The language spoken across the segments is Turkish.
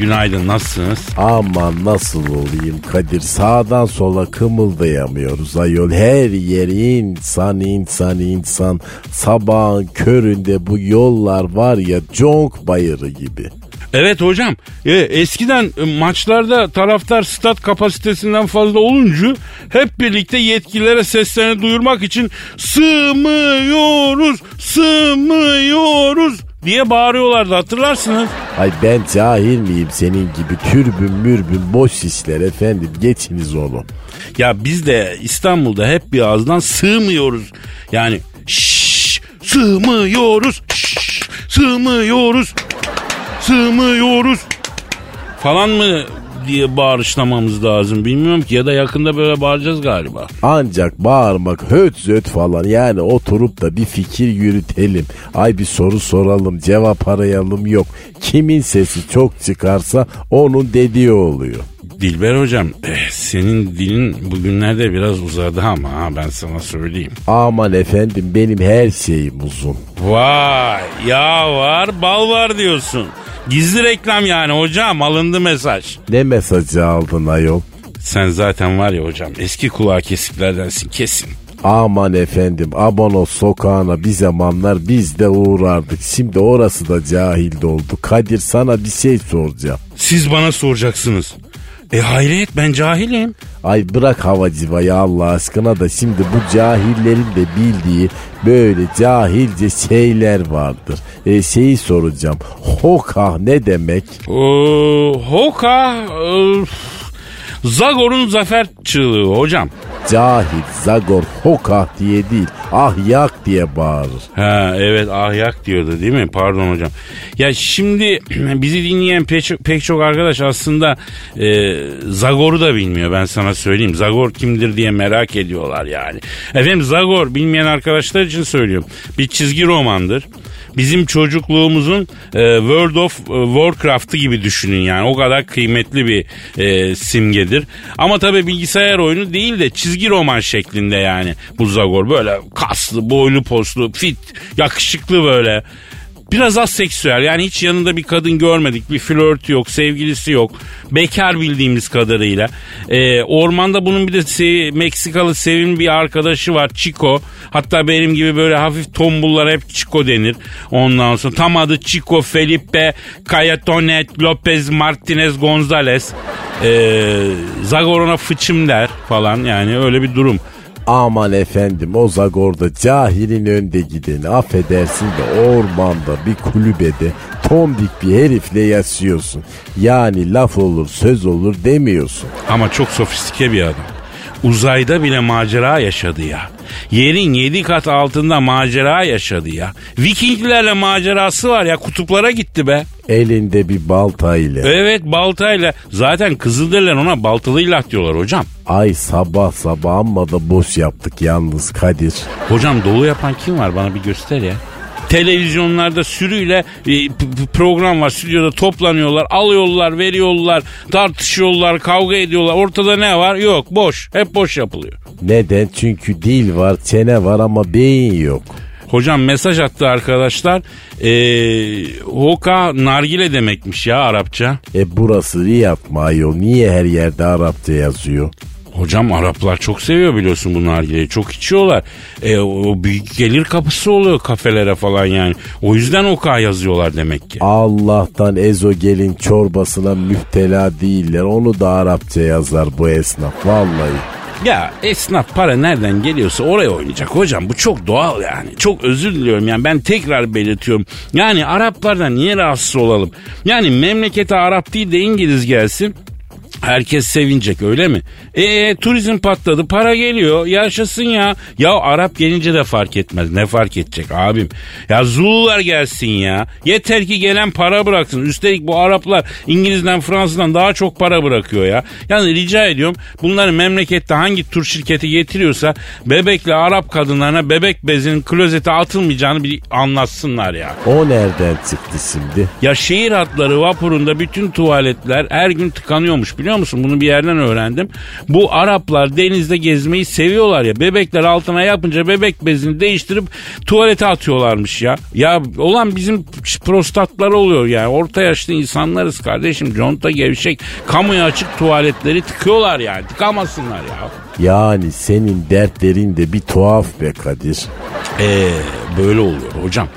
Günaydın nasılsınız? Aman nasıl olayım Kadir sağdan sola kımıldayamıyoruz ayol her yer insan insan insan sabahın köründe bu yollar var ya conk bayırı gibi. Evet hocam. E, eskiden e, maçlarda taraftar stat kapasitesinden fazla olunca hep birlikte yetkililere seslerini duyurmak için sığmıyoruz, sığmıyoruz diye bağırıyorlardı hatırlarsınız. Ay ben cahil miyim senin gibi türbün mürbün boş işler efendim geçiniz onu. Ya biz de İstanbul'da hep bir ağızdan sığmıyoruz. Yani şşş sığmıyoruz, şşş sığmıyoruz, sığmıyoruz falan mı diye bağırışlamamız lazım. Bilmiyorum ki ya da yakında böyle bağıracağız galiba. Ancak bağırmak höt zöt falan yani oturup da bir fikir yürütelim. Ay bir soru soralım cevap arayalım yok. Kimin sesi çok çıkarsa onun dediği oluyor. Dilber hocam eh, senin dilin bugünlerde biraz uzadı ama ha, ben sana söyleyeyim. Aman efendim benim her şeyim uzun. Vay ya var bal var diyorsun. Gizli reklam yani hocam alındı mesaj. Ne mesajı aldın ayol? Sen zaten var ya hocam eski kulağı kesiklerdensin kesin. Aman efendim Abonos sokağına bir zamanlar biz de uğrardık. Şimdi orası da cahil oldu. Kadir sana bir şey soracağım. Siz bana soracaksınız. E hayret ben cahilim. Ay bırak havacıvayı Allah aşkına da şimdi bu cahillerin de bildiği böyle cahilce şeyler vardır. E, şeyi soracağım. Hoka ne demek? Ee, Hoka e, Zagor'un zafer çığlığı hocam. Cahil, zagor, hoka diye değil ahyak diye bağırır. Ha evet ahyak diyordu değil mi? Pardon hocam. Ya şimdi bizi dinleyen pek, çok- pek çok arkadaş aslında e, Zagor'u da bilmiyor ben sana söyleyeyim. Zagor kimdir diye merak ediyorlar yani. Efendim Zagor bilmeyen arkadaşlar için söylüyorum. Bir çizgi romandır. Bizim çocukluğumuzun e, World of e, Warcraft'ı gibi düşünün yani. O kadar kıymetli bir e, simgedir. Ama tabii bilgisayar oyunu değil de çizgi roman şeklinde yani. Bu Zagor böyle kaslı, boylu poslu, fit, yakışıklı böyle. Biraz az seksüel yani hiç yanında bir kadın görmedik. Bir flörtü yok, sevgilisi yok. Bekar bildiğimiz kadarıyla. Ee, ormanda bunun bir de se- Meksikalı sevimli bir arkadaşı var Chico. Hatta benim gibi böyle hafif tombullara hep Chico denir. Ondan sonra tam adı Chico Felipe Cayetonet Lopez Martinez Gonzalez. Ee, Zagorona fıçım der falan yani öyle bir durum. Aman efendim o Zagor'da cahilin önde gideni affedersin de ormanda bir kulübede tombik bir herifle yaşıyorsun. Yani laf olur söz olur demiyorsun. Ama çok sofistike bir adam. Uzayda bile macera yaşadı ya. Yerin yedi kat altında macera yaşadı ya. Vikinglerle macerası var ya kutuplara gitti be. Elinde bir baltayla. Evet baltayla. Zaten Kızılderililer ona baltalı ilah diyorlar hocam. Ay sabah sabah amma da boş yaptık yalnız Kadir. Hocam dolu yapan kim var bana bir göster ya. Televizyonlarda sürüyle e, program var. Stüdyoda toplanıyorlar, alıyorlar, veriyorlar, tartışıyorlar, kavga ediyorlar. Ortada ne var? Yok, boş. Hep boş yapılıyor. Neden? Çünkü dil var, çene var ama beyin yok. Hocam mesaj attı arkadaşlar. Ee, hoka nargile demekmiş ya Arapça. E burası Riyad mı ayol? Niye her yerde Arapça yazıyor? Hocam Araplar çok seviyor biliyorsun bu nargileyi. Çok içiyorlar. E, o büyük gelir kapısı oluyor kafelere falan yani. O yüzden oka yazıyorlar demek ki. Allah'tan ezogelin çorbasına müptela değiller. Onu da Arapça yazar bu esnaf vallahi. Ya esnaf para nereden geliyorsa oraya oynayacak hocam. Bu çok doğal yani. Çok özür diliyorum yani ben tekrar belirtiyorum. Yani Araplardan niye rahatsız olalım? Yani memlekete Arap değil de İngiliz gelsin. Herkes sevinecek öyle mi? E turizm patladı para geliyor yaşasın ya. Ya Arap gelince de fark etmez ne fark edecek abim. Ya Zulular gelsin ya. Yeter ki gelen para bıraksın. Üstelik bu Araplar İngiliz'den Fransız'dan daha çok para bırakıyor ya. Yani rica ediyorum bunları memlekette hangi tur şirketi getiriyorsa bebekle Arap kadınlarına bebek bezinin klozete atılmayacağını bir anlatsınlar ya. O nereden çıktı şimdi? Ya şehir hatları vapurunda bütün tuvaletler her gün tıkanıyormuş biliyor musun? Bunu bir yerden öğrendim. Bu Araplar denizde gezmeyi seviyorlar ya. Bebekler altına yapınca bebek bezini değiştirip tuvalete atıyorlarmış ya. Ya olan bizim prostatlar oluyor yani. Orta yaşlı insanlarız kardeşim. Conta gevşek. Kamuya açık tuvaletleri tıkıyorlar yani. Tıkamasınlar ya. Yani senin dertlerin de bir tuhaf be Kadir. Ee, böyle oluyor hocam.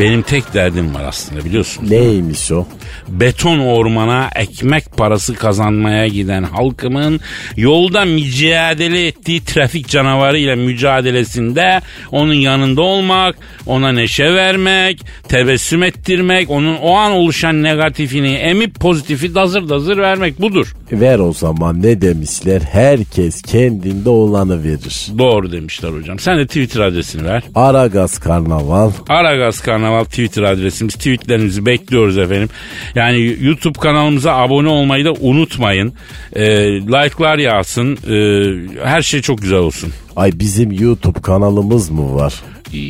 Benim tek derdim var aslında biliyorsun. Neymiş o? Beton ormana ekmek parası kazanmaya giden halkımın yolda mücadele ettiği trafik canavarı ile mücadelesinde onun yanında olmak, ona neşe vermek, tebessüm ettirmek, onun o an oluşan negatifini emip pozitifi dazır dazır vermek budur. Ver o zaman ne demişler? Herkes kendinde olanı verir. Doğru demişler hocam. Sen de Twitter adresini ver. Aragaz Karnaval. Aragaz Karnaval Twitter adresimiz. Tweetlerinizi bekliyoruz efendim. Yani YouTube kanalımıza abone olmayı da unutmayın. Ee, like'lar yağsın. Ee, her şey çok güzel olsun. Ay bizim YouTube kanalımız mı var?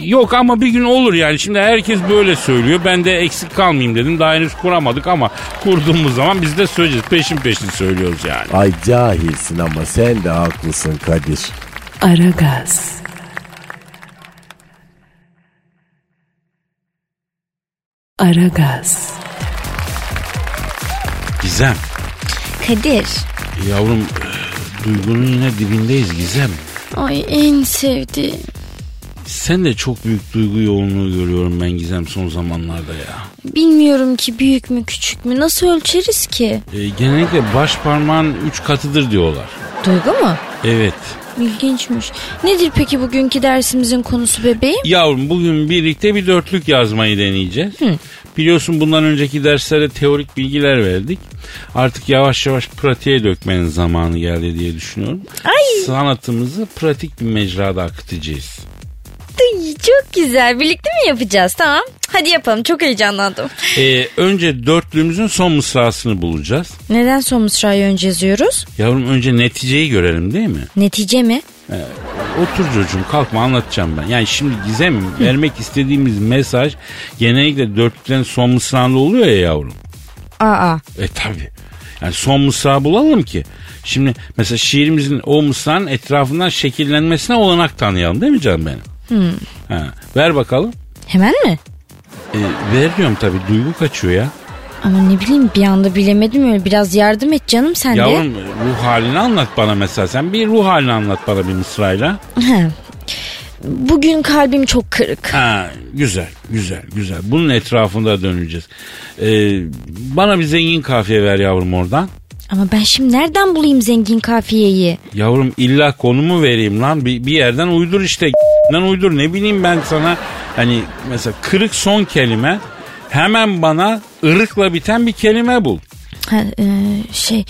Yok ama bir gün olur yani. Şimdi herkes böyle söylüyor. Ben de eksik kalmayayım dedim. Daha henüz kuramadık ama kurduğumuz zaman biz de söyleyeceğiz. Peşin peşin söylüyoruz yani. Ay cahilsin ama sen de haklısın Kadir. Aragaz. Aragaz. Gizem. Kadir. Yavrum duygunun yine dibindeyiz Gizem. Ay en sevdiğim. Sen de çok büyük duygu yoğunluğu görüyorum ben Gizem son zamanlarda ya. Bilmiyorum ki büyük mü küçük mü nasıl ölçeriz ki? E, genellikle baş parmağın üç katıdır diyorlar. Duygu mu? Evet. İlginçmiş. Nedir peki bugünkü dersimizin konusu bebeğim? Yavrum bugün birlikte bir dörtlük yazmayı deneyeceğiz. Biliyorsun bundan önceki derslere teorik bilgiler verdik. Artık yavaş yavaş pratiğe dökmenin zamanı geldi diye düşünüyorum. Ay. Sanatımızı pratik bir mecrada akıtacağız. Ay, çok güzel. Birlikte mi yapacağız? Tamam. Hadi yapalım. Çok heyecanlandım. Ee, önce dörtlüğümüzün son mısrasını bulacağız. Neden son mısrayı önce yazıyoruz? Yavrum önce neticeyi görelim değil mi? Netice mi? Otur çocuğum kalkma anlatacağım ben. Yani şimdi Gizem vermek istediğimiz mesaj genellikle dörtlüklerin son mısrağında oluyor ya yavrum. Aa. E tabi. Yani son mısra bulalım ki. Şimdi mesela şiirimizin o mısranın etrafından şekillenmesine olanak tanıyalım değil mi canım benim? Ha, ver bakalım. Hemen mi? E, ver diyorum tabi duygu kaçıyor ya. Ama ne bileyim bir anda bilemedim öyle. Biraz yardım et canım sen de. Yavrum ruh halini anlat bana mesela. Sen bir ruh halini anlat bana bir mısrayla. Bugün kalbim çok kırık. Ha, güzel, güzel, güzel. Bunun etrafında döneceğiz. Ee, bana bir zengin kafiye ver yavrum oradan. Ama ben şimdi nereden bulayım zengin kafiyeyi? Yavrum illa konumu vereyim lan. Bir, bir yerden uydur işte. Lan uydur ne bileyim ben sana. Hani mesela kırık son kelime. Hemen bana ırıkla biten bir kelime bul. Ha, e, şey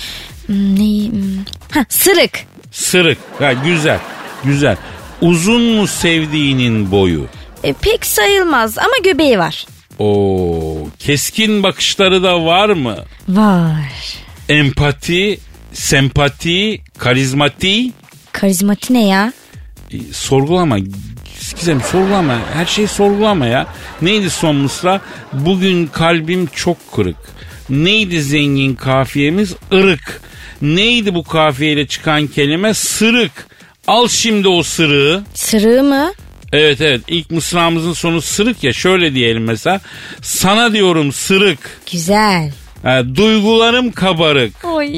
hmm, Ha, sırık. Sırık. Ha, güzel, güzel. Uzun mu sevdiğinin boyu? E, pek sayılmaz ama göbeği var. Oo, keskin bakışları da var mı? Var. Empati, sempati, karizmati, Karizmati ne ya? E, sorgulama. Gizem sorgulama. Her şeyi sorgulama ya. Neydi son mısra? Bugün kalbim çok kırık. Neydi zengin kafiyemiz? Irık. Neydi bu kafiyeyle çıkan kelime? Sırık. Al şimdi o sırığı. Sırığı mı? Evet evet ilk mısramızın sonu sırık ya şöyle diyelim mesela. Sana diyorum sırık. Güzel. Ha, duygularım kabarık. Oy.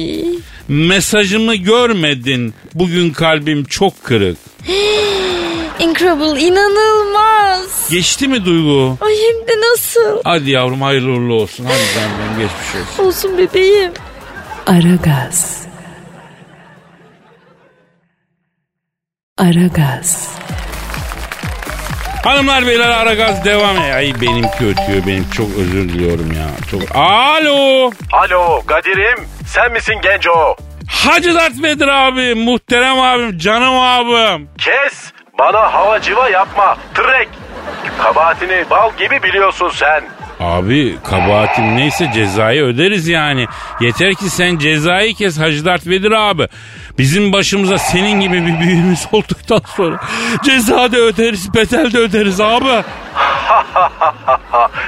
Mesajımı görmedin. Bugün kalbim çok kırık. Incredible inanılmaz. Geçti mi Duygu? Ay hem de nasıl? Hadi yavrum hayırlı uğurlu olsun. Hadi canım geçmiş olsun. Olsun bebeğim. Aragaz. Aragaz. Hanımlar beyler ara gaz devam. Ay benimki ötüyor benim çok özür diliyorum ya. Çok Alo. Alo Kadir'im sen misin genco? Hacı Dert Vedir abi, muhterem abim, canım abim. Kes bana hava civa yapma trek. Kabahatini bal gibi biliyorsun sen. Abi kabahatim neyse cezayı öderiz yani. Yeter ki sen cezayı kes Hacı Dert Vedir abi. Bizim başımıza senin gibi bir büyüğümüz olduktan sonra ceza da öderiz, bedel de öderiz abi.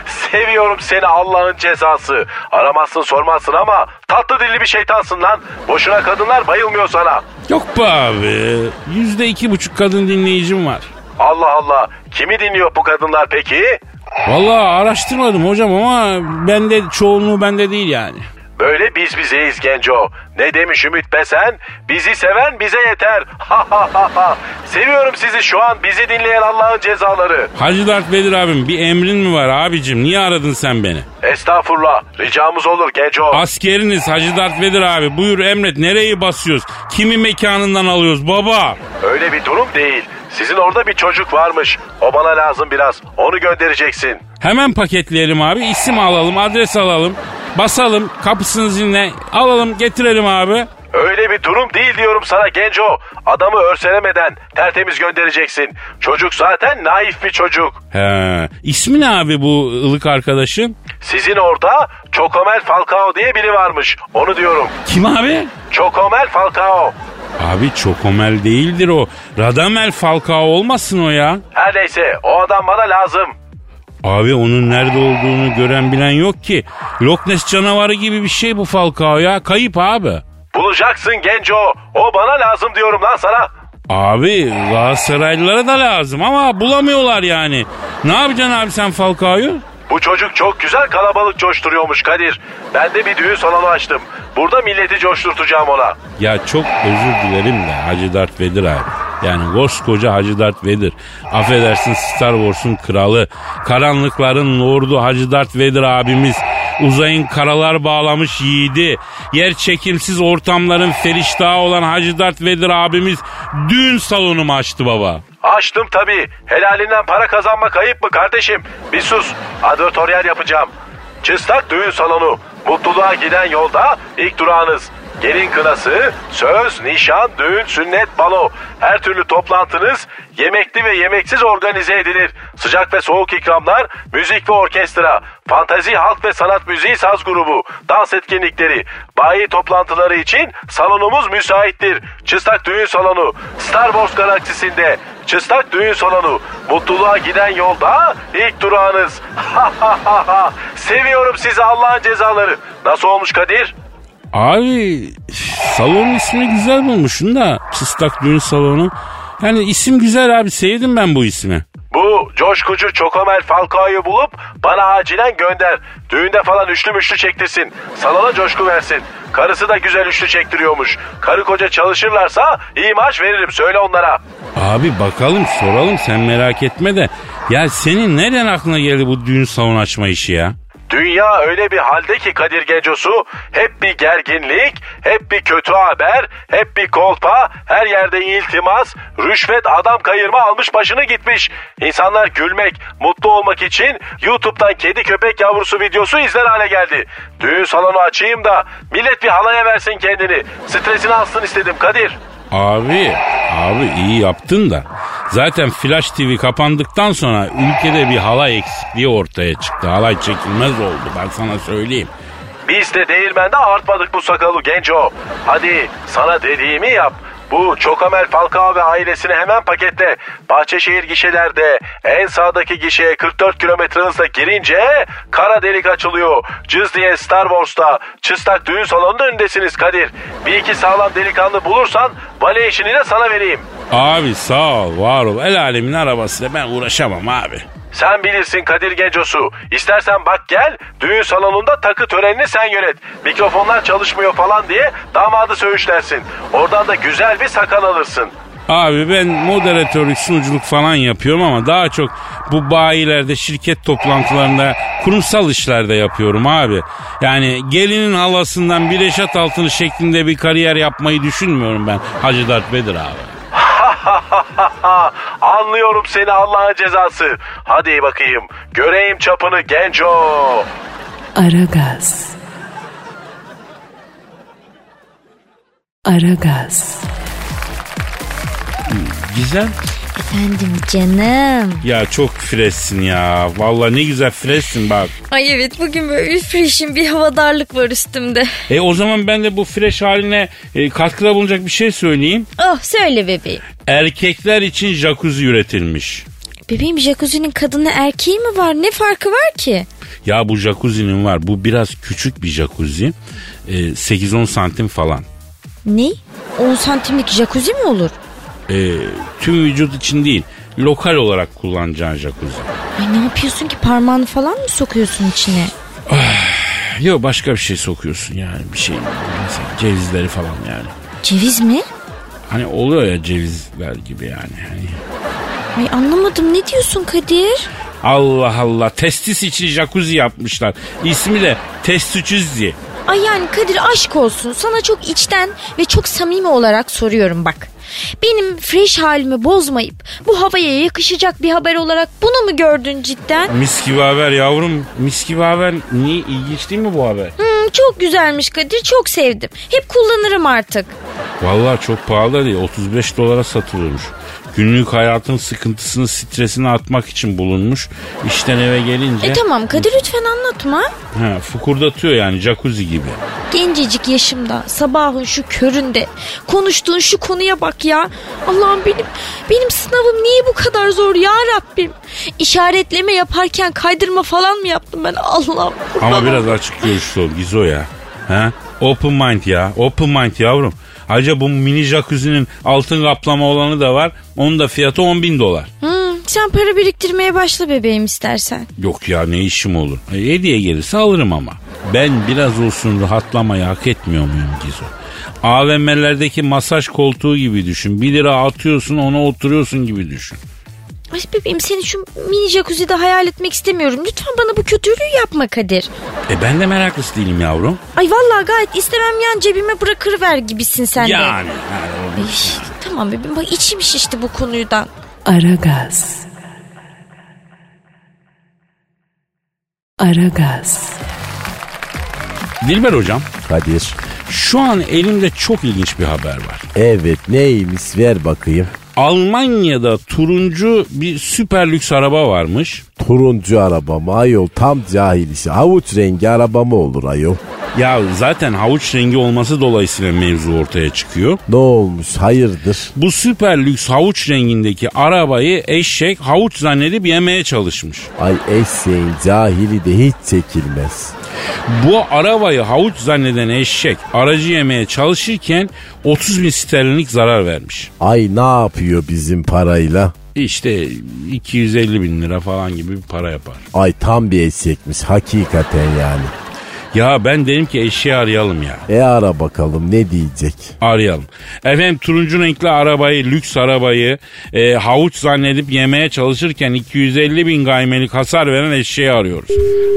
Seviyorum seni Allah'ın cezası. Aramazsın sormazsın ama tatlı dilli bir şeytansın lan. Boşuna kadınlar bayılmıyor sana. Yok be abi. Yüzde iki buçuk kadın dinleyicim var. Allah Allah. Kimi dinliyor bu kadınlar peki? Vallahi araştırmadım hocam ama bende çoğunluğu bende değil yani. Böyle biz bizeyiz genco. Ne demiş Ümit Besen? Bizi seven bize yeter. Ha ha ha ha. Seviyorum sizi şu an bizi dinleyen Allah'ın cezaları. Hacı Dert Vedir abim bir emrin mi var abicim? Niye aradın sen beni? Estağfurullah. Ricamız olur genco. Askeriniz Hacı Dert Vedir abi. Buyur emret. Nereyi basıyoruz? Kimi mekanından alıyoruz baba? Öyle bir durum değil. Sizin orada bir çocuk varmış. O bana lazım biraz. Onu göndereceksin. Hemen paketleyelim abi. İsim alalım, adres alalım. Basalım, kapısını zilne alalım, getirelim abi. Öyle bir durum değil diyorum sana genco. Adamı örselemeden tertemiz göndereceksin. Çocuk zaten naif bir çocuk. He. İsmi ne abi bu ılık arkadaşın? Sizin orada Çocomel Falcao diye biri varmış. Onu diyorum. Kim abi? Çocomel Falcao. Abi Çokomel değildir o. Radamel Falcao olmasın o ya. Her neyse o adam bana lazım. Abi onun nerede olduğunu gören bilen yok ki. Loch Ness canavarı gibi bir şey bu Falcao ya. Kayıp abi. Bulacaksın genco. O bana lazım diyorum lan sana. Abi Galatasaraylılara da lazım ama bulamıyorlar yani. Ne yapacaksın abi sen Falcao'yu? Bu çocuk çok güzel kalabalık coşturuyormuş Kadir. Ben de bir düğün salonu açtım. Burada milleti coşturtacağım ona. Ya çok özür dilerim de Hacı Dert Vedir abi. Yani koskoca Hacı Dert Vedir. Affedersin Star Wars'un kralı. Karanlıkların lordu Hacı Dert Vedir abimiz. Uzayın karalar bağlamış yiğidi. Yer çekimsiz ortamların feriştahı olan Hacı Dert Vedir abimiz düğün salonu mu açtı baba? Açtım tabii. Helalinden para kazanmak ayıp mı kardeşim? Bir sus. Advertoryal yapacağım. Çıstak düğün salonu. Mutluluğa giden yolda ilk durağınız. Gelin kınası, söz, nişan, düğün, sünnet, balo. Her türlü toplantınız yemekli ve yemeksiz organize edilir. Sıcak ve soğuk ikramlar, müzik ve orkestra, fantazi, halk ve sanat müziği saz grubu, dans etkinlikleri, bayi toplantıları için salonumuz müsaittir. Çıstak Düğün Salonu, Star Wars galaksisinde. Çıstak Düğün Salonu, mutluluğa giden yolda ilk durağınız. Seviyorum sizi Allah'ın cezaları. Nasıl olmuş Kadir? Abi salon ismi güzel bulmuşsun da çıstak düğün salonu. Yani isim güzel abi sevdim ben bu ismi. Bu coşkucu Çokomel Falcao'yu bulup bana acilen gönder. Düğünde falan üçlü müşlü çektirsin. Salona coşku versin. Karısı da güzel üçlü çektiriyormuş. Karı koca çalışırlarsa iyi maaş veririm söyle onlara. Abi bakalım soralım sen merak etme de. Ya senin nereden aklına geldi bu düğün salonu açma işi ya? Dünya öyle bir halde ki Kadir Gecosu hep bir gerginlik, hep bir kötü haber, hep bir kolpa, her yerde iltimas, rüşvet adam kayırma almış başını gitmiş. İnsanlar gülmek, mutlu olmak için YouTube'dan kedi köpek yavrusu videosu izler hale geldi. Düğün salonu açayım da millet bir halaya versin kendini. Stresini alsın istedim Kadir. Abi, abi iyi yaptın da. Zaten Flash TV kapandıktan sonra ülkede bir halay eksikliği ortaya çıktı. Halay çekilmez oldu ben sana söyleyeyim. Biz de değirmende artmadık bu sakalı genco. Hadi sana dediğimi yap. Bu Çokamel Falcao ve ailesini hemen paketle. Bahçeşehir gişelerde en sağdaki gişeye 44 kilometre hızla girince kara delik açılıyor. Cız diye Star Wars'ta çıstak düğün salonunda öndesiniz Kadir. Bir iki sağlam delikanlı bulursan vale işini de sana vereyim. Abi sağ ol var ol. El alemin arabasıyla ben uğraşamam abi. Sen bilirsin Kadir Gecosu. İstersen bak gel düğün salonunda takı törenini sen yönet. Mikrofonlar çalışmıyor falan diye damadı söğüşlersin. Oradan da güzel bir sakal alırsın. Abi ben moderatörlük, sunuculuk falan yapıyorum ama daha çok bu bayilerde, şirket toplantılarında, kurumsal işlerde yapıyorum abi. Yani gelinin halasından bir eşat altını şeklinde bir kariyer yapmayı düşünmüyorum ben Hacı Dert Bedir abi. Anlıyorum seni Allah'ın cezası. Hadi bakayım göreyim çapını genco. Aragaz. Aragaz. Güzel. Efendim canım. Ya çok freshsin ya. Vallahi ne güzel freshsin bak. Ay evet bugün böyle fresh'in bir havadarlık var üstümde. E o zaman ben de bu fresh haline e, katkıda bulunacak bir şey söyleyeyim. Oh söyle bebeğim. Erkekler için jacuzzi üretilmiş. Bebeğim jacuzzi'nin kadını erkeği mi var? Ne farkı var ki? Ya bu jacuzzi'nin var. Bu biraz küçük bir jacuzzi. E, 8-10 santim falan. Ne? 10 santimlik jacuzzi mi olur? E, tüm vücut için değil. Lokal olarak kullanacağın jacuzzi. Ay ne yapıyorsun ki parmağını falan mı sokuyorsun içine? Yok başka bir şey sokuyorsun yani. Bir şey mesela cevizleri falan yani. Ceviz mi? Hani oluyor ya cevizler gibi yani. Hani Ay anlamadım ne diyorsun Kadir? Allah Allah testis için jacuzzi yapmışlar. İsmi de testücüzzi. Ay yani Kadir aşk olsun sana çok içten ve çok samimi olarak soruyorum bak. Benim fresh halimi bozmayıp bu havaya yakışacak bir haber olarak bunu mu gördün cidden? Mis gibi haber yavrum. Mis gibi haber. Niye ilginç değil mi bu haber? Hmm, çok güzelmiş Kadir çok sevdim. Hep kullanırım artık. Vallahi çok pahalı değil. 35 dolara satılıyormuş. Günlük hayatın sıkıntısını, stresini atmak için bulunmuş. İşten eve gelince E tamam Kadir lütfen anlatma. ha, fukurdatıyor yani jacuzzi gibi. Gencecik yaşımda sabahın şu köründe konuştuğun şu konuya bak ya. Allah'ım benim benim sınavım niye bu kadar zor ya Rabbim? İşaretleme yaparken kaydırma falan mı yaptım ben Allah'ım? Ama biraz açık görüşlü ol Gizo ya. Ha? Open mind ya. Open mind yavrum. Ayrıca bu mini jacuzzi'nin altın kaplama olanı da var. Onun da fiyatı 10 bin dolar. Hmm, sen para biriktirmeye başla bebeğim istersen. Yok ya ne işim olur. E, hediye gelirse alırım ama. Ben biraz olsun rahatlamayı hak etmiyor muyum Gizo? AVM'lerdeki masaj koltuğu gibi düşün. 1 lira atıyorsun ona oturuyorsun gibi düşün. Ay bebeğim seni şu mini jacuzzi'de hayal etmek istemiyorum. Lütfen bana bu kötülüğü yapma Kadir. E ben de meraklısı değilim yavrum. Ay vallahi gayet istemem yan cebime bırakırıver gibisin sen de. Yani. yani Ay, tamam bebeğim bak içim şişti bu konudan. Aragaz. Aragaz. Dilber hocam Kadir. şu an elimde çok ilginç bir haber var. Evet neymiş ver bakayım. Almanya'da turuncu bir süper lüks araba varmış. Turuncu araba mı ayol tam cahil işi. Havuç rengi araba mı olur ayol? Ya zaten havuç rengi olması dolayısıyla mevzu ortaya çıkıyor. Ne olmuş hayırdır? Bu süper lüks havuç rengindeki arabayı eşek havuç zannedip yemeye çalışmış. Ay eşeğin cahili de hiç çekilmez. Bu arabayı havuç zanneden eşek aracı yemeye çalışırken 30 bin sterlinlik zarar vermiş. Ay ne yapıyor bizim parayla? İşte 250 bin lira falan gibi bir para yapar. Ay tam bir eşekmiş hakikaten yani. Ya ben dedim ki eşeği arayalım ya. E ara bakalım ne diyecek? Arayalım. Efendim turuncu renkli arabayı, lüks arabayı e, havuç zannedip yemeye çalışırken 250 bin gaymelik hasar veren eşeği arıyoruz.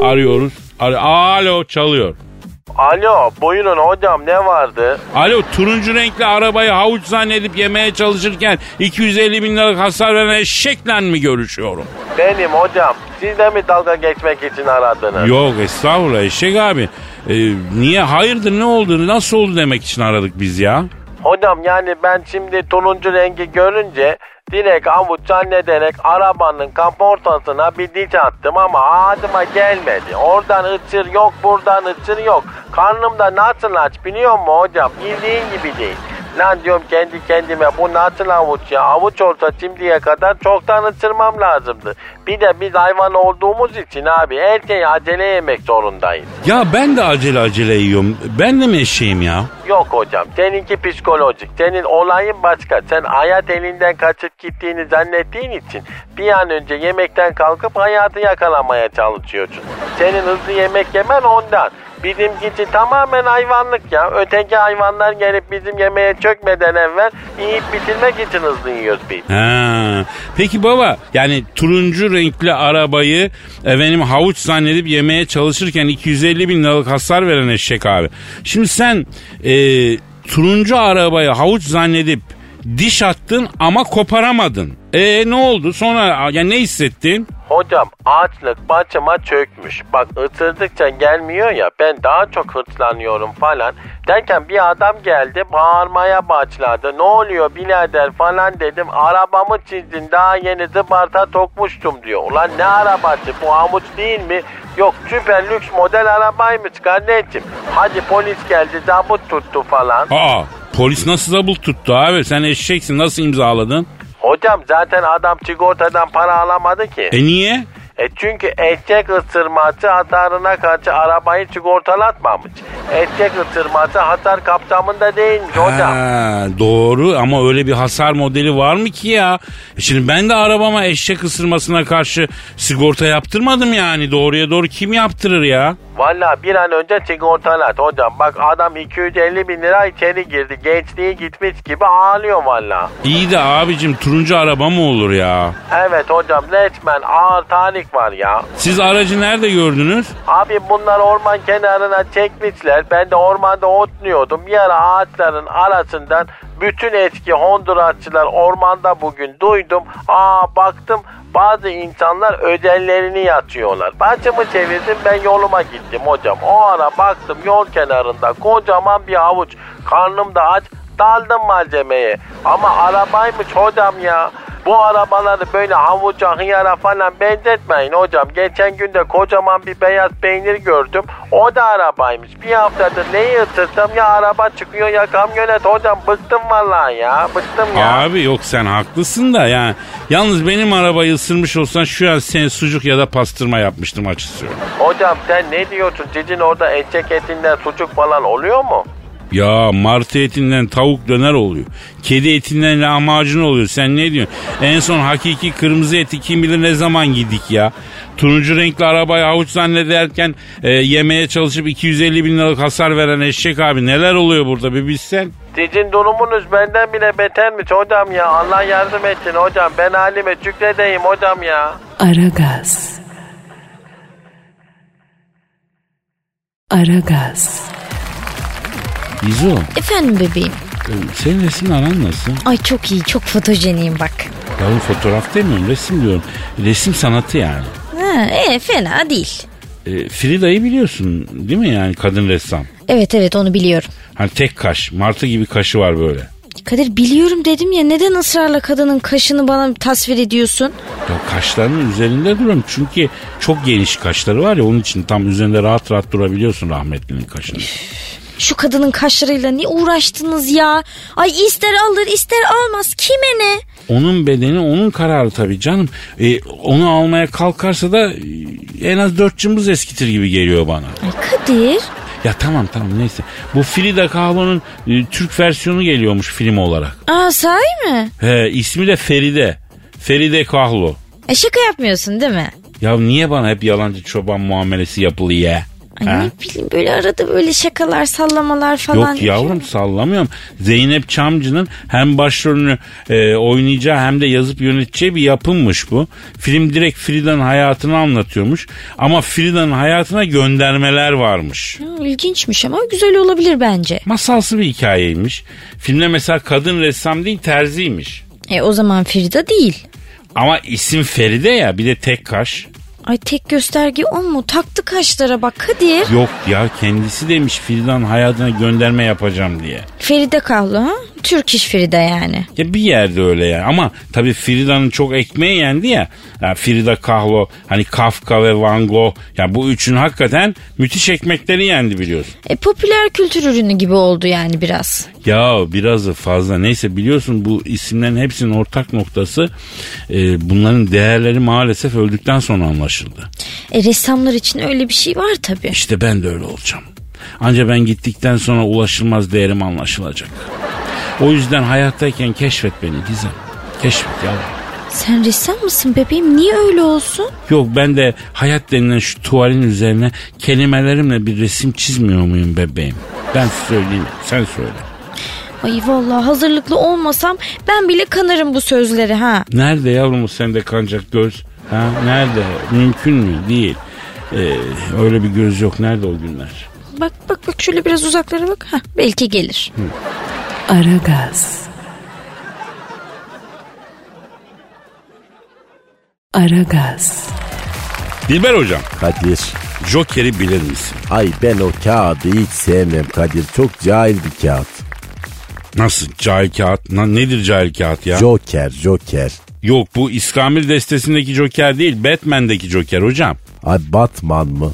Arıyoruz. Alo çalıyor. Alo buyurun hocam ne vardı? Alo turuncu renkli arabayı havuç zannedip yemeye çalışırken 250 bin liralık hasar veren eşekle mi görüşüyorum? Benim hocam. Siz de mi dalga geçmek için aradınız? Yok estağfurullah eşek abi. E, niye hayırdır ne oldu nasıl oldu demek için aradık biz ya. Hocam yani ben şimdi turuncu rengi görünce direkt avuç zannederek arabanın kaportasına bir diş attım ama ağzıma gelmedi. Oradan ıçır yok buradan ıçır yok. Karnımda nasıl aç biliyor musun hocam? Bildiğin gibi değil. Lan diyorum kendi kendime bu nasıl avuç ya? Avuç olsa şimdiye kadar çoktan ısırmam lazımdı. Bir de biz hayvan olduğumuz için abi her şeyi acele yemek zorundayız. Ya ben de acele acele yiyorum. Ben de mi eşeğim ya? Yok hocam seninki psikolojik. Senin olayın başka. Sen hayat elinden kaçıp gittiğini zannettiğin için bir an önce yemekten kalkıp hayatı yakalamaya çalışıyorsun. Senin hızlı yemek yemen ondan. Bizimkisi tamamen hayvanlık ya. Öteki hayvanlar gelip bizim yemeğe çökmeden evvel yiyip bitirmek için hızlı yiyoruz biz. Ha. Peki baba yani turuncu renkli arabayı efendim havuç zannedip yemeye çalışırken 250 bin liralık hasar veren eşek abi. Şimdi sen e, turuncu arabayı havuç zannedip diş attın ama koparamadın. E ne oldu? Sonra ya ne hissettin? Hocam açlık başıma çökmüş. Bak ısırdıkça gelmiyor ya ben daha çok hırslanıyorum falan. Derken bir adam geldi bağırmaya başladı. Ne oluyor birader falan dedim. Arabamı çizdin daha yeni zıbarta tokmuştum diyor. Ulan ne arabası bu hamuç değil mi? Yok süper lüks model arabaymış kardeşim. Hadi polis geldi zabıt tuttu falan. Aa polis nasıl zabıt tuttu abi? Sen eşeksin nasıl imzaladın? Hocam zaten adam sigortadan para alamadı ki. E niye? E çünkü eşek ısırması hasarına karşı arabayı sigortalatmamış. Eşek ısırması hasar kapsamında değilmiş hocam. Ha, doğru ama öyle bir hasar modeli var mı ki ya? E Şimdi ben de arabama eşek ısırmasına karşı sigorta yaptırmadım yani. Doğruya doğru kim yaptırır ya? Valla bir an önce sigortalat hocam. Bak adam 250 bin lira içeri girdi. Gençliği gitmiş gibi ağlıyor valla. İyi de abicim turuncu araba mı olur ya? Evet hocam resmen ağır tarih var ya. Siz aracı nerede gördünüz? Abi bunlar orman kenarına çekmişler. Ben de ormanda otluyordum. Bir ara ağaçların arasından bütün eski Hondurasçılar ormanda bugün duydum. Aa baktım bazı insanlar özellerini yatıyorlar. Başımı çevirdim ben yoluma gittim hocam. O ara baktım yol kenarında kocaman bir havuç. Karnım da aç daldım malzemeye. Ama arabaymış hocam ya. Bu arabaları böyle havuca, hıyara falan benzetmeyin hocam. Geçen gün de kocaman bir beyaz peynir gördüm. O da arabaymış. Bir haftadır neyi ısırsam ya araba çıkıyor ya kamyonet hocam. Bıktım vallahi ya. Bıktım ya. Abi yok sen haklısın da yani. Yalnız benim arabayı ısırmış olsan şu an sen sucuk ya da pastırma yapmıştım açısı. Hocam sen ne diyorsun? Sizin orada eşek etinden sucuk falan oluyor mu? Ya martı etinden tavuk döner oluyor. Kedi etinden lahmacun oluyor. Sen ne diyorsun? En son hakiki kırmızı eti kim bilir ne zaman gidik ya. Turuncu renkli arabayı havuç zannederken e, yemeye çalışıp 250 bin liralık hasar veren eşek abi. Neler oluyor burada bir bilsen. Sizin durumunuz benden bile betermiş hocam ya. Allah yardım etsin hocam. Ben halime şükredeyim hocam ya. Aragaz. Aragaz. İzo Efendim bebeğim. e, senin resim aran nasıl? Ay çok iyi çok fotojeniyim bak. Yavrum fotoğraf demiyorum resim diyorum. Resim sanatı yani. Ha, e, fena değil. E, Frida'yı biliyorsun değil mi yani kadın ressam? Evet evet onu biliyorum. Hani tek kaş, martı gibi kaşı var böyle. Kadir biliyorum dedim ya neden ısrarla kadının kaşını bana tasvir ediyorsun? Ya kaşlarının üzerinde duruyorum çünkü çok geniş kaşları var ya onun için tam üzerinde rahat rahat durabiliyorsun rahmetlinin kaşını. Şu kadının kaşlarıyla ne uğraştınız ya? Ay ister alır ister almaz kime ne? Onun bedeni onun kararı tabii canım. E, onu almaya kalkarsa da e, en az dört cımbız eskitir gibi geliyor bana. Ay Kadir. Ya tamam tamam neyse. Bu Frida Kahlo'nun e, Türk versiyonu geliyormuş film olarak. Aa sahi mi? He, ismi de Feride. Feride Kahlo. E şaka yapmıyorsun değil mi? Ya niye bana hep yalancı çoban muamelesi yapılıyor ya? Ay Ha? ne bileyim böyle arada böyle şakalar sallamalar falan. Yok yavrum sallamıyorum. Zeynep Çamcı'nın hem başrolünü e, oynayacağı hem de yazıp yöneteceği bir yapımmış bu. Film direkt Frida'nın hayatını anlatıyormuş. Ama Frida'nın hayatına göndermeler varmış. Hı, İlginçmiş ama güzel olabilir bence. Masalsı bir hikayeymiş. Filmde mesela kadın ressam değil terziymiş. E o zaman Frida değil. Ama isim Feride ya bir de tek kaş. Ay tek gösterge o mu? Taktı kaşlara bak Kadir. Yok ya kendisi demiş Frida'nın hayatına gönderme yapacağım diye. Feride Kahlo ha? Türk iş Frida yani. Ya bir yerde öyle yani ama tabii Frida'nın çok ekmeği yendi ya. Yani Frida Kahlo, hani Kafka ve Van Gogh. Ya bu üçün hakikaten müthiş ekmekleri yendi biliyorsun. E, popüler kültür ürünü gibi oldu yani biraz. Ya biraz da fazla neyse biliyorsun bu isimlerin hepsinin ortak noktası e, bunların değerleri maalesef öldükten sonra anlaşıldı. E, ressamlar için öyle bir şey var tabii. İşte ben de öyle olacağım. Anca ben gittikten sonra ulaşılmaz değerim anlaşılacak. O yüzden hayattayken keşfet beni Gizem. Keşfet yavrum. Sen ressam mısın bebeğim? Niye öyle olsun? Yok ben de hayat denilen şu tuvalin üzerine kelimelerimle bir resim çizmiyor muyum bebeğim? Ben söyleyeyim sen söyle. Ay vallahi hazırlıklı olmasam ben bile kanarım bu sözleri ha. Nerede yavrum o sende kancak göz? Ha? Nerede? Mümkün mü? Değil. Ee, öyle bir göz yok. Nerede o günler? Bak bak bak şöyle biraz uzaklara bak. Hah, belki gelir. Aragaz. Aragaz. Dilber hocam, Kadir. Joker'i bilir misin? Ay ben o kağıdı hiç sevmem Kadir. Çok cahil bir kağıt. Nasıl? Cahil kağıt? Na, nedir cahil kağıt ya? Joker, Joker. Yok bu İskambil destesindeki Joker değil, Batman'deki Joker hocam. Ay Batman mı?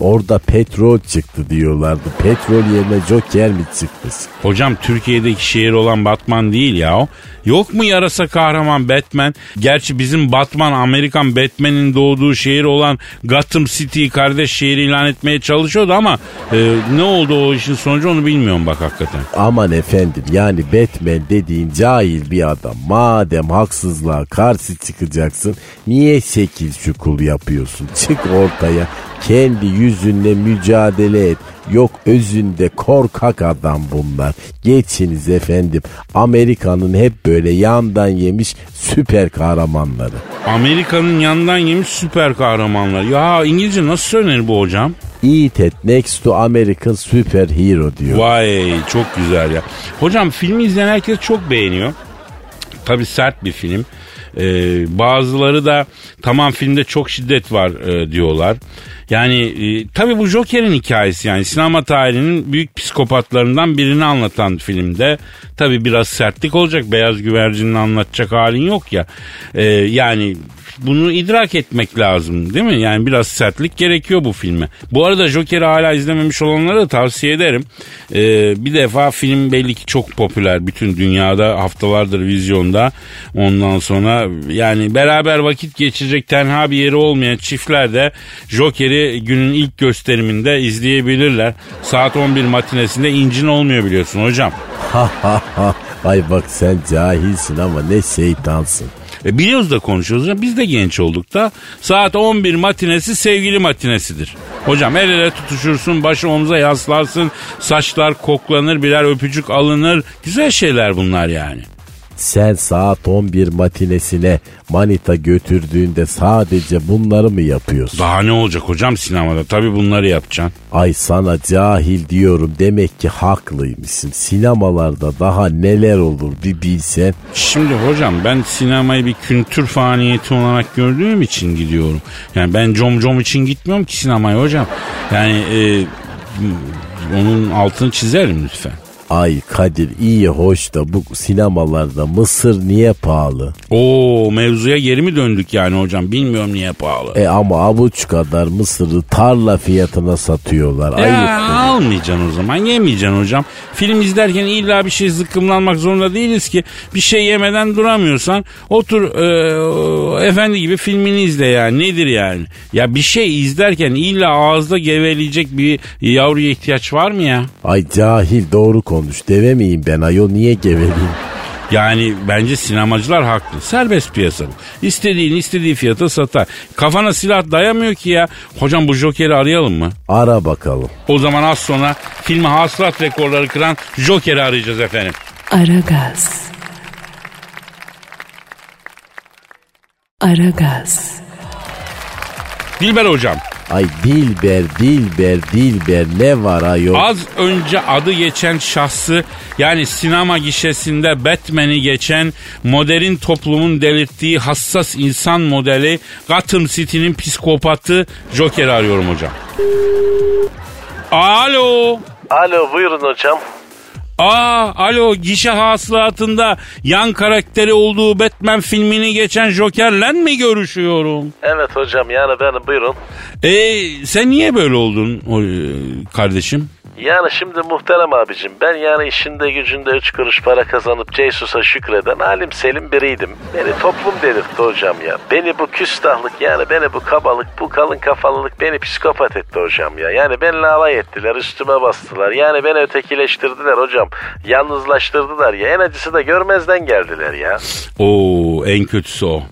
Orada petrol çıktı diyorlardı. Petrol yerine Joker mi çıkmış? Hocam Türkiye'deki şehir olan Batman değil ya o. Yok mu yarasa kahraman Batman? Gerçi bizim Batman Amerikan Batman'in doğduğu şehir olan Gotham City'yi kardeş şehir ilan etmeye çalışıyordu ama e, ne oldu o işin sonucu onu bilmiyorum bak hakikaten. Aman efendim yani Batman dediğin cahil bir adam. Madem haksızlığa karşı çıkacaksın niye şekil şukul yapıyorsun? Çık ortaya kendi yüzünle mücadele et. Yok özünde korkak adam bunlar. Geçiniz efendim. Amerika'nın hep böyle yandan yemiş süper kahramanları. Amerika'nın yandan yemiş süper kahramanlar. Ya İngilizce nasıl söylenir bu hocam? Eat it next to American superhero diyor. Vay çok güzel ya. Hocam filmi izleyen herkes çok beğeniyor. Tabi sert bir film. Ee, bazıları da tamam filmde çok şiddet var e, diyorlar. Yani e, tabi bu Joker'in hikayesi yani sinema tarihinin büyük psikopatlarından birini anlatan filmde. Tabi biraz sertlik olacak beyaz güvercinin anlatacak halin yok ya. Ee, yani bunu idrak etmek lazım değil mi? Yani biraz sertlik gerekiyor bu filme. Bu arada Joker'i hala izlememiş olanlara da tavsiye ederim. Ee, bir defa film belli ki çok popüler. Bütün dünyada haftalardır vizyonda. Ondan sonra yani beraber vakit geçirecek tenha bir yeri olmayan çiftler de Joker'i günün ilk gösteriminde izleyebilirler. Saat 11 matinesinde incin olmuyor biliyorsun hocam. Ay bak sen cahilsin ama ne şeytansın. E biliyoruz da konuşuyoruz. Biz de genç olduk da. Saat 11 matinesi sevgili matinesidir. Hocam el ele tutuşursun, başı omuza yaslarsın, saçlar koklanır, birer öpücük alınır. Güzel şeyler bunlar yani. Sen saat 11 matinesine manita götürdüğünde sadece bunları mı yapıyorsun? Daha ne olacak hocam sinemada? Tabii bunları yapacaksın. Ay sana cahil diyorum demek ki haklıymışsın. Sinemalarda daha neler olur bir bilsen. Şimdi hocam ben sinemayı bir kültür faaliyeti olarak gördüğüm için gidiyorum. Yani ben com com için gitmiyorum ki sinemaya hocam. Yani e, onun altını çizerim lütfen. Ay Kadir iyi hoş da bu sinemalarda mısır niye pahalı? Oo mevzuya geri mi döndük yani hocam? Bilmiyorum niye pahalı. E ama avuç kadar mısırı tarla fiyatına satıyorlar. Ya Ayıp. almayacaksın o zaman yemeyeceksin hocam. Film izlerken illa bir şey zıkkımlanmak zorunda değiliz ki. Bir şey yemeden duramıyorsan otur e, efendi gibi filmini izle yani nedir yani. Ya bir şey izlerken illa ağızda geveleyecek bir yavruya ihtiyaç var mı ya? Ay cahil doğru konuş. Deve miyim ben ayol niye geveleyim? Yani bence sinemacılar haklı. Serbest piyasa bu. İstediğini istediği fiyata satar. Kafana silah dayamıyor ki ya. Hocam bu Joker'i arayalım mı? Ara bakalım. O zaman az sonra filmi hasılat rekorları kıran Joker'i arayacağız efendim. Aragaz. Aragaz. Dilber hocam Ay Dilber, Dilber, Dilber ne var ayol? az önce adı geçen şahsı yani sinema gişesinde Batman'i geçen modern toplumun delirttiği hassas insan modeli Gotham City'nin psikopatı Joker'i arıyorum hocam. Alo. Alo buyurun hocam. Aa alo gişe hasılatında yan karakteri olduğu Batman filmini geçen Joker'le mi görüşüyorum? Evet hocam yani benim buyurun. E sen niye böyle oldun o, e, kardeşim? Yani şimdi muhterem abicim ben yani işinde gücünde üç kuruş para kazanıp Cesus'a şükreden alim selim biriydim. Beni toplum delirtti hocam ya. Beni bu küstahlık yani beni bu kabalık bu kalın kafalılık beni psikopat etti hocam ya. Yani benimle alay ettiler üstüme bastılar. Yani beni ötekileştirdiler hocam. Yalnızlaştırdılar ya. En acısı da görmezden geldiler ya. Oo en kötüsü o.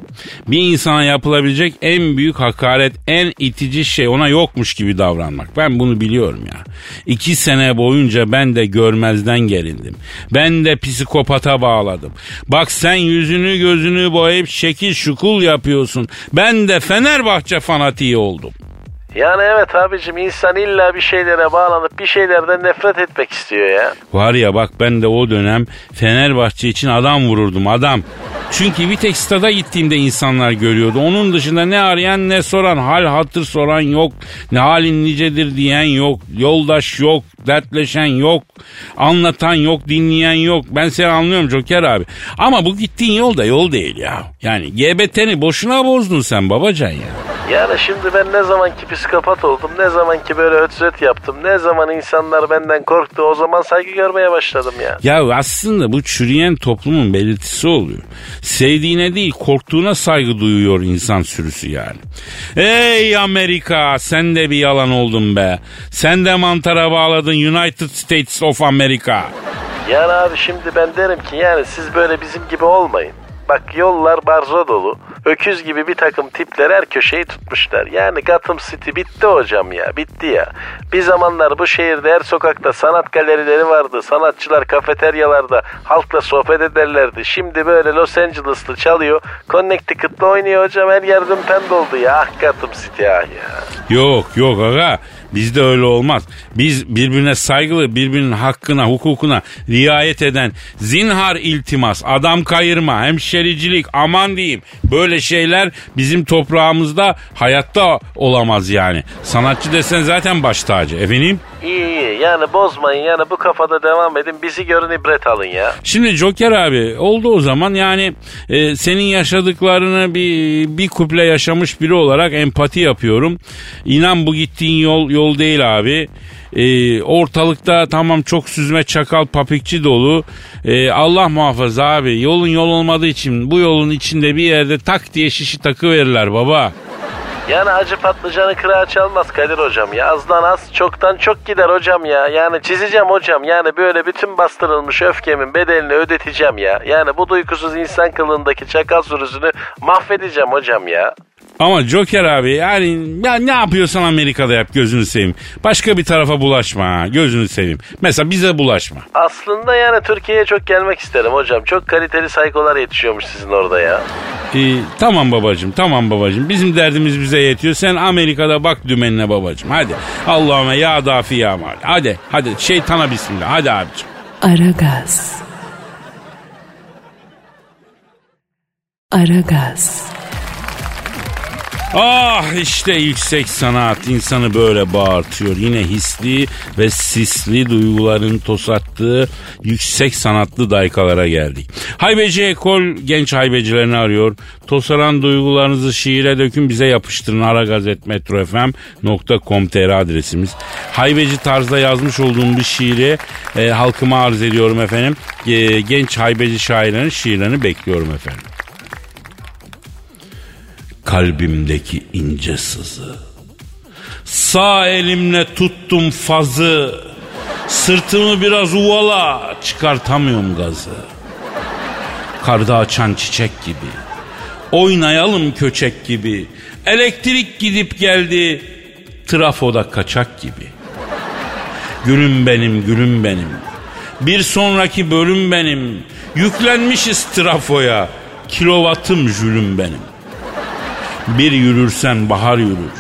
Bir insana yapılabilecek en büyük hakaret, en itici şey ona yokmuş gibi davranmak. Ben bunu biliyorum ya. İki sene boyunca ben de görmezden gelindim. Ben de psikopata bağladım. Bak sen yüzünü gözünü boyayıp şekil şukul yapıyorsun. Ben de Fenerbahçe fanatiği oldum. Yani evet abicim insan illa bir şeylere bağlanıp bir şeylerden nefret etmek istiyor ya. Var ya bak ben de o dönem Fenerbahçe için adam vururdum adam. Çünkü bir tek stada gittiğimde insanlar görüyordu. Onun dışında ne arayan ne soran hal hatır soran yok. Ne halin nicedir diyen yok. Yoldaş yok. Dertleşen yok. Anlatan yok. Dinleyen yok. Ben seni anlıyorum Joker abi. Ama bu gittiğin yol da yol değil ya. Yani GBT'ni boşuna bozdun sen babacan ya. Yani şimdi ben ne zamanki psikopat oldum, ne zamanki böyle ötüzet yaptım, ne zaman insanlar benden korktu o zaman saygı görmeye başladım ya. Ya aslında bu çürüyen toplumun belirtisi oluyor. Sevdiğine değil korktuğuna saygı duyuyor insan sürüsü yani. Ey Amerika sen de bir yalan oldun be. Sen de mantara bağladın United States of America. Yani abi şimdi ben derim ki yani siz böyle bizim gibi olmayın. Bak yollar barzo dolu. Öküz gibi bir takım tipler her köşeyi tutmuşlar. Yani Gotham City bitti hocam ya bitti ya. Bir zamanlar bu şehirde her sokakta sanat galerileri vardı. Sanatçılar kafeteryalarda halkla sohbet ederlerdi. Şimdi böyle Los Angeles'lı çalıyor. Connecticut'ta oynuyor hocam her yer dümpen doldu ya. Ah Gotham City ah ya. Yok yok aga bizde öyle olmaz. Biz birbirine saygılı birbirinin hakkına hukukuna riayet eden zinhar iltimas adam kayırma hemşericilik aman diyeyim böyle şeyler bizim toprağımızda hayatta olamaz yani. Sanatçı desen zaten baş tacı efendim. İyi iyi yani bozmayın yani bu kafada devam edin bizi görün ibret alın ya. Şimdi Joker abi oldu o zaman yani e, senin yaşadıklarını bir, bir kuple yaşamış biri olarak empati yapıyorum. İnan bu gittiğin yol yol değil abi. E, ortalıkta tamam çok süzme çakal papikçi dolu. E, Allah muhafaza abi yolun yol olmadığı için bu yolun içinde bir yerde tak diye şişi takı verirler baba. Yani acı patlıcanı kırağa çalmaz Kadir hocam ya. Azdan az çoktan çok gider hocam ya. Yani çizeceğim hocam. Yani böyle bütün bastırılmış öfkemin bedelini ödeteceğim ya. Yani bu duygusuz insan kılığındaki çakal sürüsünü mahvedeceğim hocam ya. Ama Joker abi yani ya ne yapıyorsan Amerika'da yap gözünü seveyim. Başka bir tarafa bulaşma ha, gözünü seveyim. Mesela bize bulaşma. Aslında yani Türkiye'ye çok gelmek isterim hocam. Çok kaliteli saykolar yetişiyormuş sizin orada ya. Ee, tamam babacım tamam babacım bizim derdimiz bize yetiyor. Sen Amerika'da bak dümenine babacım hadi. Allah'ıma ya dafi ya mal. Hadi hadi şeytana bismillah hadi abicim. Aragaz. Aragaz. Ah işte yüksek sanat insanı böyle bağırtıyor. Yine hisli ve sisli duyguların tosattığı yüksek sanatlı daykalara geldik. Haybeci Ekol genç haybecilerini arıyor. Tosaran duygularınızı şiire dökün bize yapıştırın. aragazetmetrofm.com.tr adresimiz. Haybeci tarzda yazmış olduğum bir şiiri e, halkıma arz ediyorum efendim. E, genç haybeci şairlerin şiirlerini bekliyorum efendim kalbimdeki ince sızı. Sağ elimle tuttum fazı. Sırtımı biraz uvala çıkartamıyorum gazı. Karda açan çiçek gibi. Oynayalım köçek gibi. Elektrik gidip geldi. Trafoda kaçak gibi. Gülüm benim, gülüm benim. Bir sonraki bölüm benim. Yüklenmişiz trafoya. Kilovatım jülüm benim. Bir yürürsen bahar yürür.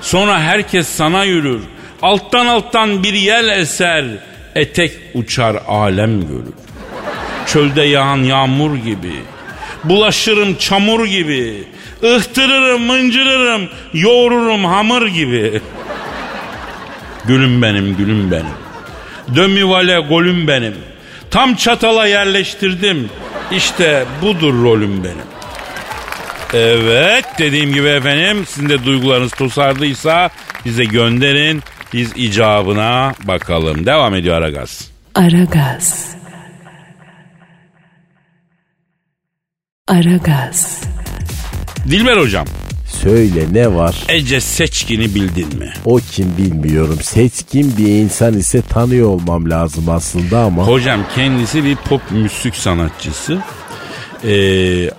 Sonra herkes sana yürür. Alttan alttan bir yel eser. Etek uçar alem görür. Çölde yağan yağmur gibi. Bulaşırım çamur gibi. Ihtırırım, mıncırırım, yoğururum hamur gibi. Gülüm benim, gülüm benim. Dömivale golüm benim. Tam çatala yerleştirdim. İşte budur rolüm benim. Evet dediğim gibi efendim sizin de duygularınız tosardıysa bize gönderin. Biz icabına bakalım. Devam ediyor Aragaz. Aragaz. Aragaz. Dilber hocam Söyle ne var? Ece Seçkin'i bildin mi? O kim bilmiyorum. Seçkin bir insan ise tanıyor olmam lazım aslında ama. Hocam kendisi bir pop müzik sanatçısı. Ee,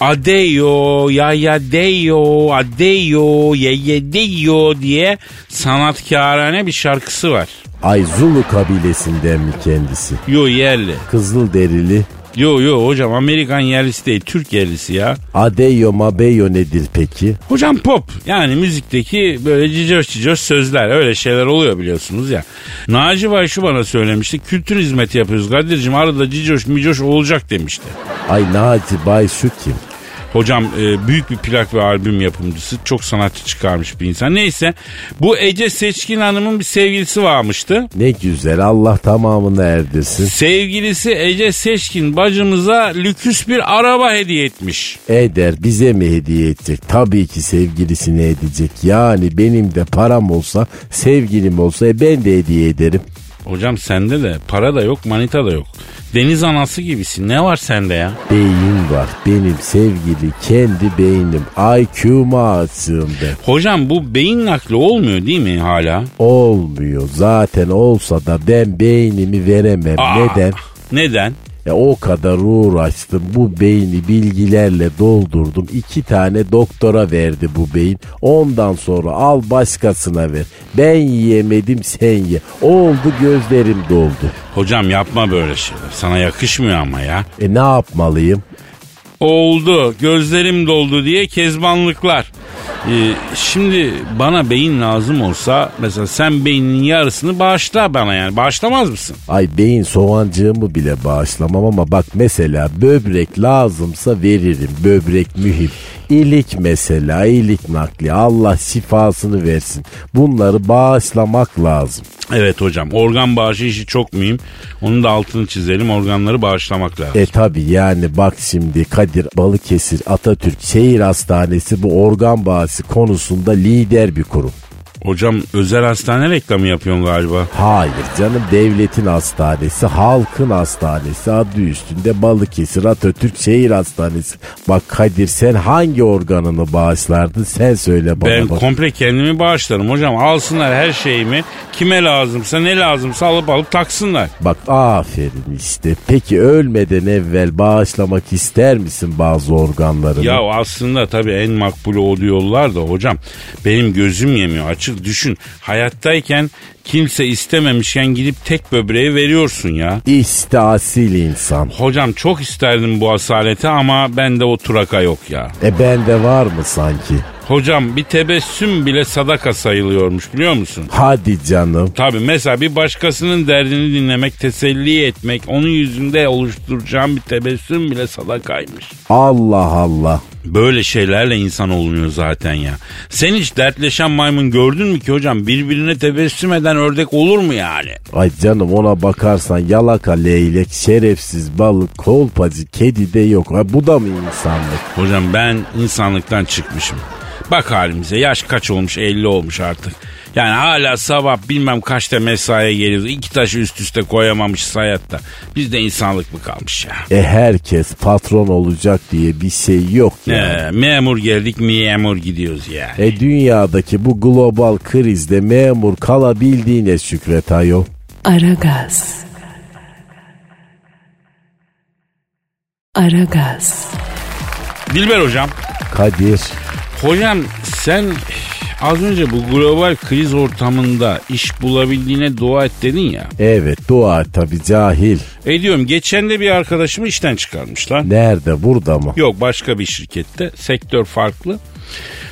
Adeyo, ya ya deyo, adeyo, ye ye deyo diye sanatkarane bir şarkısı var. Ay Zulu kabilesinden mi kendisi? Yo yerli. Kızıl derili. Yo yo hocam Amerikan yerlisi değil Türk yerlisi ya. Adeyo mabeyo nedir peki? Hocam pop yani müzikteki böyle cicoş cicoş sözler öyle şeyler oluyor biliyorsunuz ya. Naci Bay şu bana söylemişti kültür hizmeti yapıyoruz Kadir'cim arada cicoş micoş olacak demişti. Ay Naci Bay şu kim? Hocam e, büyük bir plak ve albüm yapımcısı çok sanatçı çıkarmış bir insan. Neyse bu Ece Seçkin Hanım'ın bir sevgilisi varmıştı. Ne güzel Allah tamamını erdirsin. Sevgilisi Ece Seçkin bacımıza lüküs bir araba hediye etmiş. Eder bize mi hediye edecek? Tabii ki sevgilisine edecek. Yani benim de param olsa sevgilim olsa e, ben de hediye ederim. Hocam sende de para da yok manita da yok. Deniz anası gibisin ne var sende ya? Beyin var benim sevgili kendi beynim. Açığım ben. Hocam bu beyin nakli olmuyor değil mi hala? Olmuyor zaten olsa da ben beynimi veremem. Aa, Neden? Neden? E, o kadar uğraştım bu beyni bilgilerle doldurdum. İki tane doktora verdi bu beyin. Ondan sonra al başkasına ver. Ben yiyemedim sen ye. Oldu gözlerim doldu. Hocam yapma böyle şeyler. Sana yakışmıyor ama ya. E ne yapmalıyım? Oldu gözlerim doldu diye kezbanlıklar. Ee, şimdi bana beyin lazım olsa mesela sen beyninin yarısını bağışla bana yani bağışlamaz mısın? Ay beyin soğancığımı bile bağışlamam ama bak mesela böbrek lazımsa veririm. Böbrek mühim. İlik mesela ilik nakli Allah şifasını versin. Bunları bağışlamak lazım. Evet hocam organ bağışı işi çok mühim. Onun da altını çizelim organları bağışlamak lazım. E tabi yani bak şimdi Kadir Balıkesir Atatürk Şehir Hastanesi bu organ bağışı konusunda lider bir kurum. Hocam özel hastane reklamı yapıyorsun galiba. Hayır canım devletin hastanesi, halkın hastanesi adı üstünde Balıkesir Atatürk Şehir Hastanesi. Bak Kadir sen hangi organını bağışlardın sen söyle bana. Ben bak. komple kendimi bağışlarım hocam. Alsınlar her şeyimi. Kime lazımsa ne lazımsa alıp alıp taksınlar. Bak aferin işte. Peki ölmeden evvel bağışlamak ister misin bazı organlarını? Ya aslında tabii en makbulü o diyorlar da hocam benim gözüm yemiyor açık düşün. Hayattayken kimse istememişken gidip tek böbreği veriyorsun ya. İşte asil insan. Hocam çok isterdim bu asaleti ama bende o turaka yok ya. E bende var mı sanki? Hocam bir tebessüm bile sadaka sayılıyormuş biliyor musun? Hadi canım. Tabii mesela bir başkasının derdini dinlemek, teselli etmek, onun yüzünde oluşturacağım bir tebessüm bile sadakaymış. Allah Allah. Böyle şeylerle insan olunuyor zaten ya. Sen hiç dertleşen maymun gördün mü ki hocam? Birbirine tebessüm eden ördek olur mu yani? Ay canım ona bakarsan yalaka leylek, şerefsiz balık, kolpacı, kedi de yok. Ha, bu da mı insanlık? Hocam ben insanlıktan çıkmışım. Bak halimize yaş kaç olmuş 50 olmuş artık. Yani hala sabah bilmem kaçta mesaiye geliyoruz. İki taşı üst üste koyamamışız hayatta. Bizde insanlık mı kalmış ya? E herkes patron olacak diye bir şey yok ya. Ee, memur geldik memur gidiyoruz ya. E dünyadaki bu global krizde memur kalabildiğine şükret ayol. Aragaz. Aragaz. Dilber hocam. Kadir. Hocam sen az önce bu global kriz ortamında iş bulabildiğine dua et dedin ya. Evet dua tabi cahil. Ediyorum geçen de bir arkadaşımı işten çıkarmışlar. Nerede burada mı? Yok başka bir şirkette. Sektör farklı.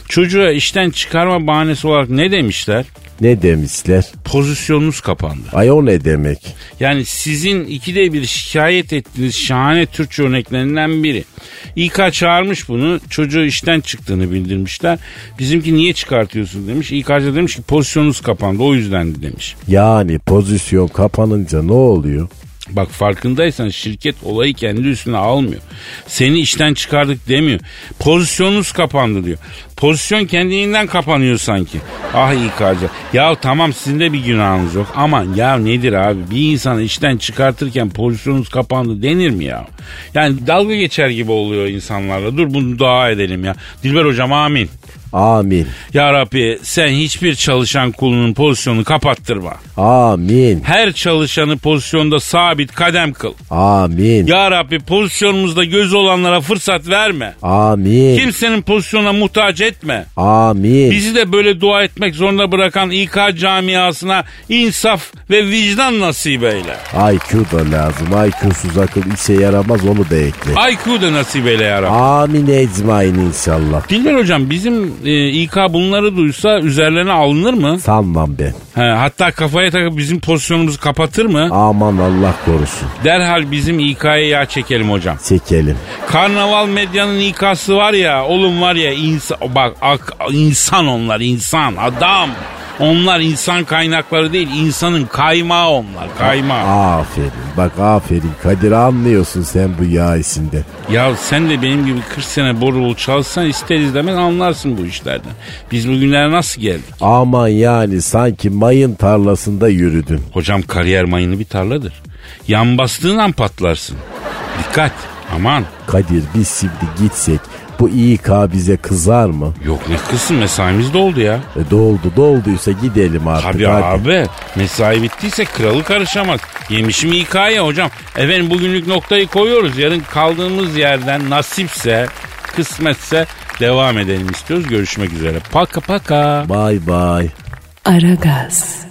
Çocuğa işten çıkarma bahanesi olarak ne demişler? Ne demişler? Pozisyonunuz kapandı. Ay o ne demek? Yani sizin ikide bir şikayet ettiğiniz şahane Türkçe örneklerinden biri. İK çağırmış bunu. Çocuğu işten çıktığını bildirmişler. Bizimki niye çıkartıyorsun demiş. İK'cı demiş ki pozisyonunuz kapandı o yüzden demiş. Yani pozisyon kapanınca ne oluyor? Bak farkındaysan şirket olayı kendi üstüne almıyor. Seni işten çıkardık demiyor. Pozisyonunuz kapandı diyor. Pozisyon kendiliğinden kapanıyor sanki. Ah İK'cı. Ya tamam sizin de bir günahınız yok ama ya nedir abi bir insanı işten çıkartırken pozisyonunuz kapandı denir mi ya? Yani dalga geçer gibi oluyor insanlarla. Dur bunu dua edelim ya. Dilber hocam amin. Amin. Ya Rabbi sen hiçbir çalışan kulunun pozisyonunu kapattırma. Amin. Her çalışanı pozisyonda sabit kadem kıl. Amin. Ya Rabbi pozisyonumuzda göz olanlara fırsat verme. Amin. Kimsenin pozisyona muhtaç etme. Amin. Bizi de böyle dua etmek zorunda bırakan İK camiasına insaf ve vicdan nasip eyle. IQ da lazım. IQ'suz akıl işe yaramaz onu da ekle. IQ da nasip eyle ya Rabbi. Amin ecmain inşallah. Dilber hocam bizim e, İK bunları duysa üzerlerine alınır mı? Sanmam ben. He, hatta kafaya takıp bizim pozisyonumuzu kapatır mı? Aman Allah korusun. Derhal bizim İK'ya yağ çekelim hocam. Çekelim. Karnaval medyanın İK'sı var ya oğlum var ya insan bak ak, insan onlar insan adam. Onlar insan kaynakları değil insanın kaymağı onlar kaymağı. Aferin. Bak aferin. Kadir anlıyorsun sen bu yağ işinde. Ya sen de benim gibi 40 sene boru çalsan ister izlemez anlarsın bu işlerden. Biz bugünlere nasıl geldik? Aman yani sanki mayın tarlasında yürüdün. Hocam kariyer mayını bir tarladır. Yan bastığın an patlarsın. Dikkat aman. Kadir biz şimdi gitsek bu İK bize kızar mı? Yok ne kızsın mesaimiz doldu ya. E doldu dolduysa gidelim artık. Tabii hadi. abi mesai bittiyse kralı karışamaz. Yemişim hikaye hocam. Efendim bugünlük noktayı koyuyoruz. Yarın kaldığımız yerden nasipse kısmetse devam edelim istiyoruz. Görüşmek üzere. Paka paka. Bye bye. Aragaz.